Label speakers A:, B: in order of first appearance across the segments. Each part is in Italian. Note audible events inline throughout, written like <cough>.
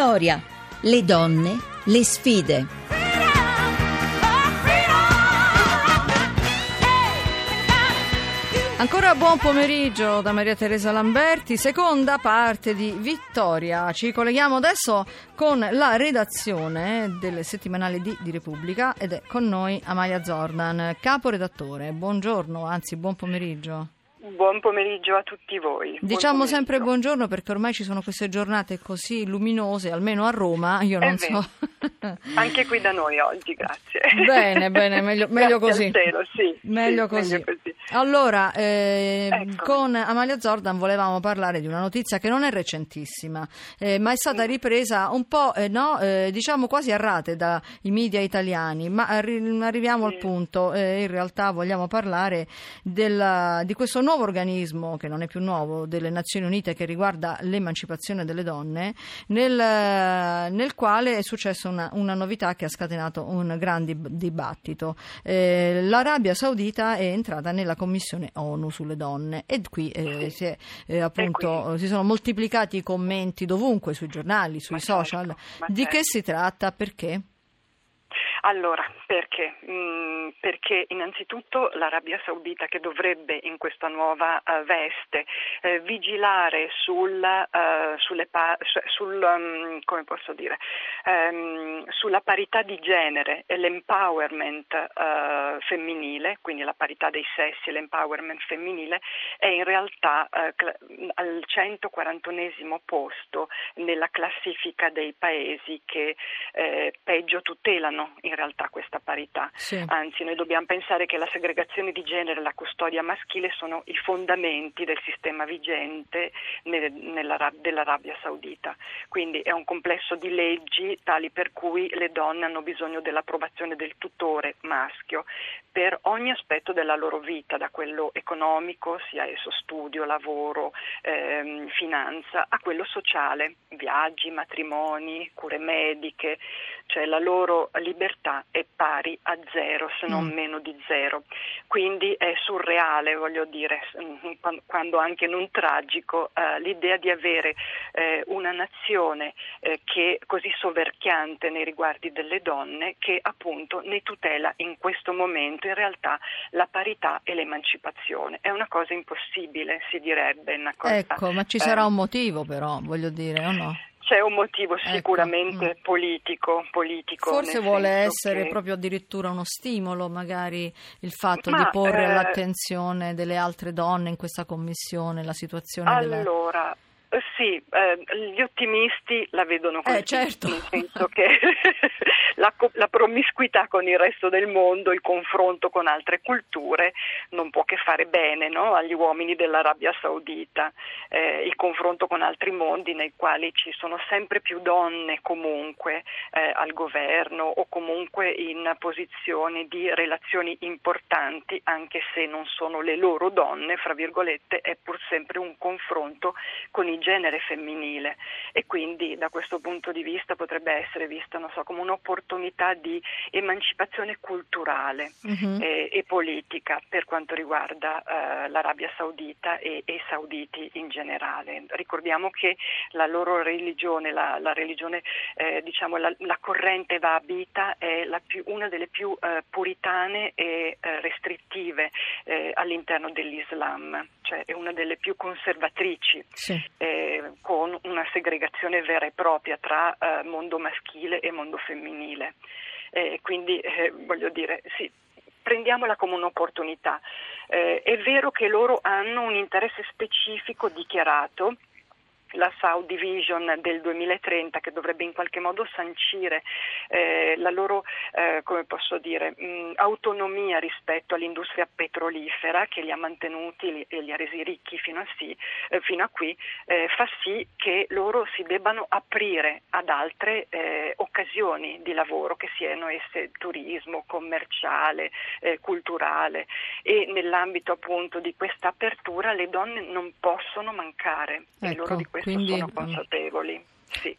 A: Vittoria, le donne, le sfide.
B: Ancora buon pomeriggio da Maria Teresa Lamberti, seconda parte di Vittoria. Ci colleghiamo adesso con la redazione del settimanale D di Repubblica ed è con noi Amalia Zordan, caporedattore. Buongiorno, anzi buon pomeriggio.
C: Buon pomeriggio a tutti voi.
B: Diciamo sempre buongiorno perché ormai ci sono queste giornate così luminose, almeno a Roma, io non so. <laughs>
C: Anche qui da noi oggi, grazie.
B: Bene, bene, meglio, meglio così.
C: Cielo, sì,
B: meglio,
C: sì,
B: così.
C: meglio così.
B: Allora, eh,
C: Ecco.
B: con Amalia Zordan volevamo parlare di una notizia che non è recentissima, eh, ma è stata ripresa un po', eh, no, eh, diciamo quasi a rate dai media italiani, ma arri- arriviamo al
C: Sì.
B: punto, eh, in realtà vogliamo parlare della- di questo nuovo organismo, che non è più nuovo, delle Nazioni Unite che riguarda l'emancipazione delle donne, nel, nel quale è successa una, una novità che ha scatenato un gran dib- dibattito. Eh, L'Arabia Saudita è entrata nella Commissione ONU sulle donne e qui eh, si, è, eh, appunto,
C: qui?
B: si sono moltiplicati i commenti dovunque sui giornali, sui
C: Ma certo,
B: social.
C: ma
B: Di che
C: certo.
B: si tratta? Perché?
C: Allora, perché? Mm, perché innanzitutto l'Arabia Saudita che dovrebbe in questa nuova eh, veste eh, vigilare sul, eh, sulle sul, um, come posso dire, ehm, sulla parità di genere e l'empowerment femminile, quindi la parità dei sessi e l'empowerment femminile, è in realtà al 141 posto nella classifica dei paesi che peggio tutelano in realtà questa parità.
B: Sì.
C: Anzi, noi dobbiamo pensare che la segregazione di genere e la custodia maschile sono i fondamenti del sistema vigente nel- nell'Ara- dell'Arabia Saudita. Quindi è un complesso di leggi tali per cui le donne hanno bisogno dell'approvazione del tutore maschio per ogni aspetto della loro vita, da quello economico, sia esso studio, lavoro, ehm, finanza, a quello sociale, viaggi, matrimoni, cure mediche, cioè la loro libertà è pari a zero, se non
B: Mm.
C: meno di zero. Quindi è surreale, voglio dire, s- quan- quando anche non tragico, eh, l'idea di avere eh, una nazione eh, che è così soverchiante nei riguardi delle donne che appunto ne tutela in questo momento in realtà la parità e l'emancipazione. È una cosa impossibile, si direbbe. Una cosa,
B: Ecco, ma ci
C: eh,
B: sarà un motivo però, voglio dire, o no?
C: C'è un motivo
B: Ecco,
C: sicuramente
B: mm.
C: politico, politico.
B: Forse vuole essere
C: che-
B: proprio addirittura uno stimolo, magari il fatto
C: Ma,
B: di porre
C: eh,
B: all'attenzione delle altre donne in questa commissione la situazione della...
C: Allora, eh, sì, eh, gli ottimisti la vedono così,
B: Eh, certo.
C: nel senso che <laughs> la, la promiscuità con il resto del mondo, il confronto con altre culture non può che fare bene no? agli uomini dell'Arabia Saudita, Eh, il confronto con altri mondi nei quali ci sono sempre più donne comunque eh, al governo o comunque in posizioni di relazioni importanti, anche se non sono le loro donne, fra virgolette, è pur sempre un confronto con il genere femminile e quindi da questo punto di vista potrebbe essere vista non so, come un'opportunità di emancipazione culturale
B: Mhm.
C: eh, e politica per quanto riguarda eh, l'Arabia Saudita e, e i sauditi in generale. Ricordiamo che la loro religione, la, la religione, eh, diciamo la, la corrente wahabita è la più- una delle più eh, puritane e eh, restrittive eh, all'interno dell'Islam, cioè è una delle più conservatrici
B: Sì.
C: eh, con una segregazione vera e propria tra eh, mondo maschile e mondo femminile. Eh, quindi eh, voglio dire, sì, prendiamola come un'opportunità. Eh, è vero che loro hanno un interesse specifico dichiarato la Saudi Vision del 2030 che dovrebbe in qualche modo sancire eh, la loro eh, dire, mh, autonomia rispetto all'industria petrolifera che li ha mantenuti li- e li ha resi ricchi fino a, sì, eh, fino a qui, eh, fa sì che loro si debbano aprire ad altre eh, occasioni di lavoro che siano esse turismo, commerciale, eh, culturale. E nell'ambito appunto di questa apertura le donne non possono mancare.
B: Ecco,
C: questo
B: quindi,
C: sono
B: mm.
C: consapevoli. Sì.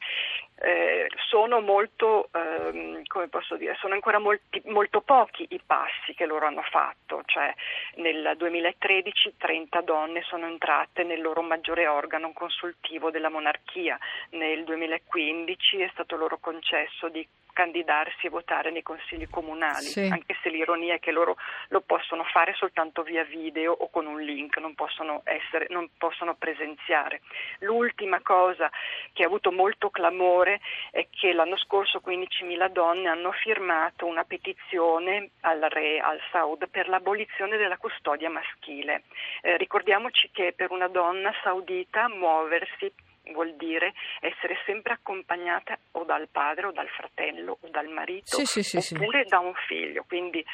C: eh, sono molto, ehm, come posso dire, sono ancora molti, molto pochi i passi che loro hanno fatto, cioè nel 2013 30 donne sono entrate nel loro maggiore organo consultivo della monarchia, nel 2015 è stato loro concesso di candidarsi e votare nei consigli comunali, sì. anche se l'ironia è che loro lo possono fare soltanto via video o con un link, non possono, essere, non possono presenziare. L'ultima cosa che ha avuto molto clamore è che l'anno scorso 15.000 donne hanno firmato una petizione al re, al Saud, per l'abolizione della custodia maschile. Eh, ricordiamoci che per una donna saudita muoversi vuol dire essere sempre accompagnata o dal padre o dal fratello o dal marito sì, sì, sì, oppure da un figlio. Quindi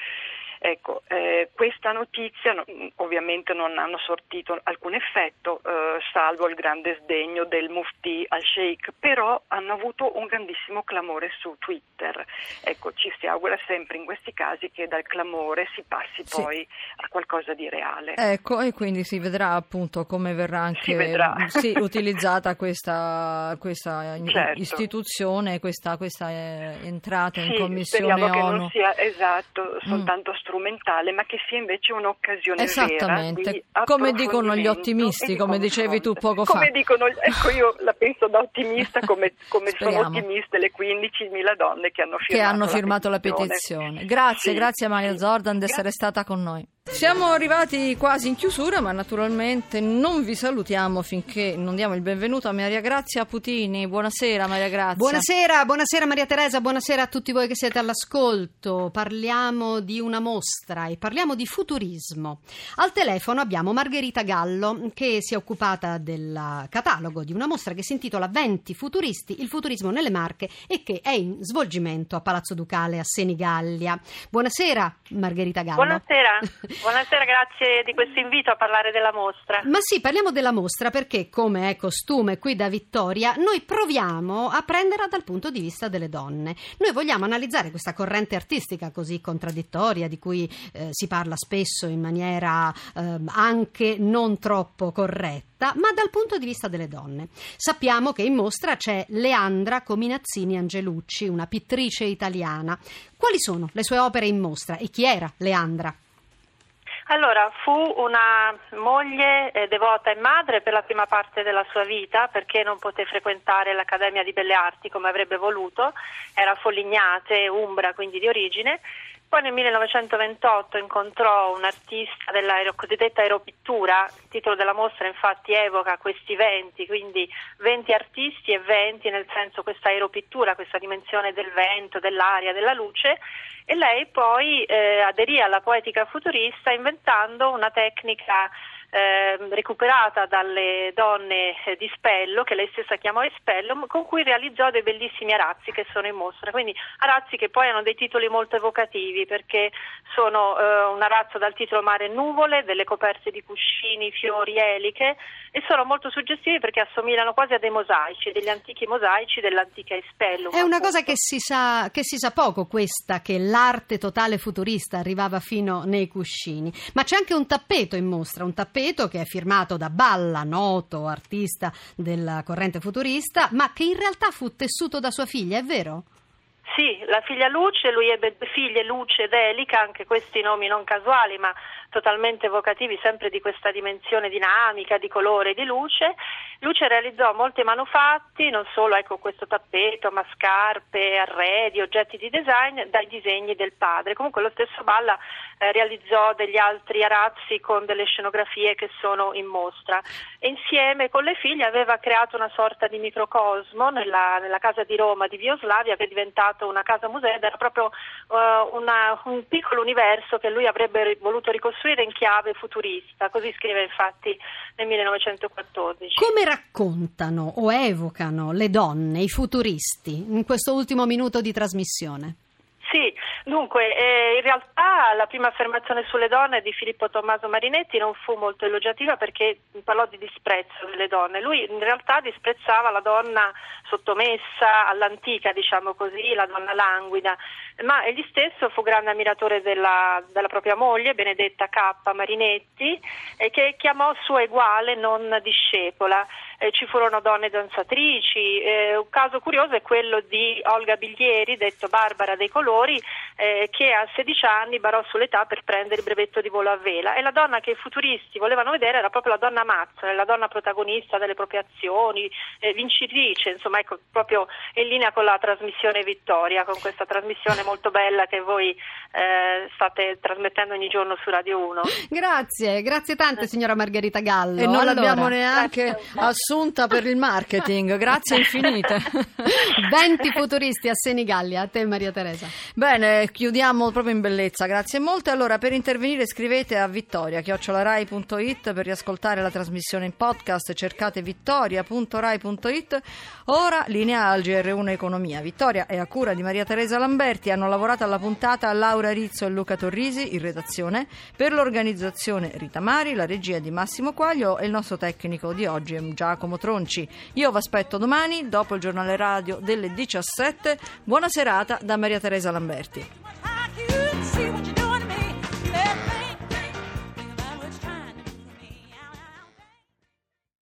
C: Ecco, eh, questa notizia no, ovviamente non hanno sortito alcun effetto, eh, salvo il grande sdegno del mufti al-Sheikh, però hanno avuto un grandissimo clamore su Twitter. Ecco, ci si augura sempre in questi casi che dal clamore si passi sì. poi a qualcosa di reale.
B: Ecco, e quindi si vedrà appunto come verrà anche sì, utilizzata questa, questa certo. istituzione, questa, questa eh, entrata in commissione
C: speriamo
B: ONU.
C: che non sia esatto, soltanto mm strumentale, ma che sia invece un'occasione
B: Esattamente, come dicono gli ottimisti, come dicevi tu poco
C: fa. Come dicono, ecco io la penso da ottimista, come, come sono ottimiste le 15.000 donne che hanno firmato,
B: che hanno firmato la petizione. La petizione. Grazie, sì, grazie a Maria Zordan di essere stata con noi. Siamo arrivati quasi in chiusura, ma naturalmente non vi salutiamo finché non diamo il benvenuto a Maria Grazia Putini. Buonasera Maria Grazia.
D: Buonasera, buonasera Maria Teresa, buonasera a tutti voi che siete all'ascolto. Parliamo di una mostra e parliamo di futurismo. Al telefono abbiamo Margherita Gallo che si è occupata del catalogo di una mostra che si intitola 20 futuristi, il futurismo nelle Marche e che è in svolgimento a Palazzo Ducale a Senigallia. Buonasera Margherita Gallo.
E: Buonasera. <laughs> Buonasera, grazie di questo invito a parlare della mostra.
D: Ma sì, parliamo della mostra perché, come è costume qui da Vittoria, noi proviamo a prenderla dal punto di vista delle donne. Noi vogliamo analizzare questa corrente artistica così contraddittoria, di cui eh, si parla spesso in maniera eh, anche non troppo corretta ma dal punto di vista delle donne. Sappiamo che in mostra c'è Leandra Cominazzini Angelucci, una pittrice italiana. Quali sono le sue opere in mostra e chi era Leandra?
E: Allora, fu una moglie eh, devota e madre per la prima parte della sua vita perché non poté frequentare l'Accademia di Belle Arti come avrebbe voluto, era Follignate, umbra quindi di origine. Poi nel 1928 incontrò un artista della cosiddetta aeropittura, il titolo della mostra infatti evoca questi venti, quindi 20 artisti e 20 nel senso questa aeropittura, questa dimensione del vento, dell'aria, della luce e lei poi eh, aderì alla poetica futurista inventando una tecnica eh, recuperata dalle donne eh, di Spello, che lei stessa chiamò Espello, con cui realizzò dei bellissimi arazzi che sono in mostra. Quindi arazzi che poi hanno dei titoli molto evocativi perché sono eh, un arazzo dal titolo Mare e Nuvole, delle coperte di cuscini, fiori, eliche e sono molto suggestivi perché assomigliano quasi a dei mosaici, degli antichi mosaici dell'antica Espello.
D: È una cosa che si, sa, che si sa poco questa, che l'arte totale futurista arrivava fino nei cuscini, ma c'è anche un tappeto in mostra, un tappeto tappeto che è firmato da Balla, noto artista della corrente futurista, ma che in realtà fu tessuto da sua figlia, è vero?
E: Sì, la figlia Luce, lui ebbe due figlie, Luce ed Elica, anche questi nomi non casuali ma totalmente evocativi sempre di questa dimensione dinamica, di colore di luce. Luce realizzò molti manufatti, non solo ecco, questo tappeto, ma scarpe, arredi, oggetti di design dai disegni del padre. Comunque lo stesso Balla eh, realizzò degli altri arazzi con delle scenografie che sono in mostra e insieme con le figlie aveva creato una sorta di microcosmo nella, nella casa di Roma di Bioslavia che è diventato una casa museo ed era proprio uh, una, un piccolo universo che lui avrebbe voluto ricostruire in chiave futurista, così scrive infatti nel 1914.
D: Come raccontano o evocano le donne, i futuristi, in questo ultimo minuto di trasmissione?
E: Sì, Dunque, eh, in realtà la prima affermazione sulle donne di Filippo Tommaso Marinetti non fu molto elogiativa perché parlò di disprezzo delle donne. Lui in realtà disprezzava la donna sottomessa all'antica, diciamo così, la donna languida, ma egli stesso fu grande ammiratore della, della propria moglie, Benedetta K. Marinetti, eh, che chiamò sua eguale, non discepola eh, ci furono donne danzatrici. Eh, un caso curioso è quello di Olga Biglieri, detto Barbara dei Colori, eh, che a 16 anni barò sull'età per prendere il brevetto di volo a vela. E la donna che i futuristi volevano vedere era proprio la donna mazza, la donna protagonista delle proprie azioni, eh, vincitrice, insomma, ecco, proprio in linea con la trasmissione Vittoria, con questa trasmissione molto bella che voi eh, state trasmettendo ogni giorno su Radio 1.
D: Grazie, grazie tante signora Margherita Gallo.
B: E non
D: allora,
B: l'abbiamo neanche assunta per il marketing, grazie infinite. <laughs>
D: 20 futuristi a Senigallia, a te Maria Teresa.
B: Bene, chiudiamo proprio in bellezza, grazie molte. Allora, per intervenire scrivete a vittoria, chiocciolarai.it per riascoltare la trasmissione in podcast, cercate vittoria.rai.it. Ora linea al GR1 Economia. Vittoria è a cura di Maria Teresa Lamberti, hanno lavorato alla puntata Laura Rizzo e Luca Torrisi in redazione, per l'organizzazione Rita Mari, la regia di Massimo Quaglio e il nostro tecnico di oggi Giacomo Tronci. Io vi aspetto domani dopo il giornale radio delle 17. Buona serata da Maria Teresa Lamberti.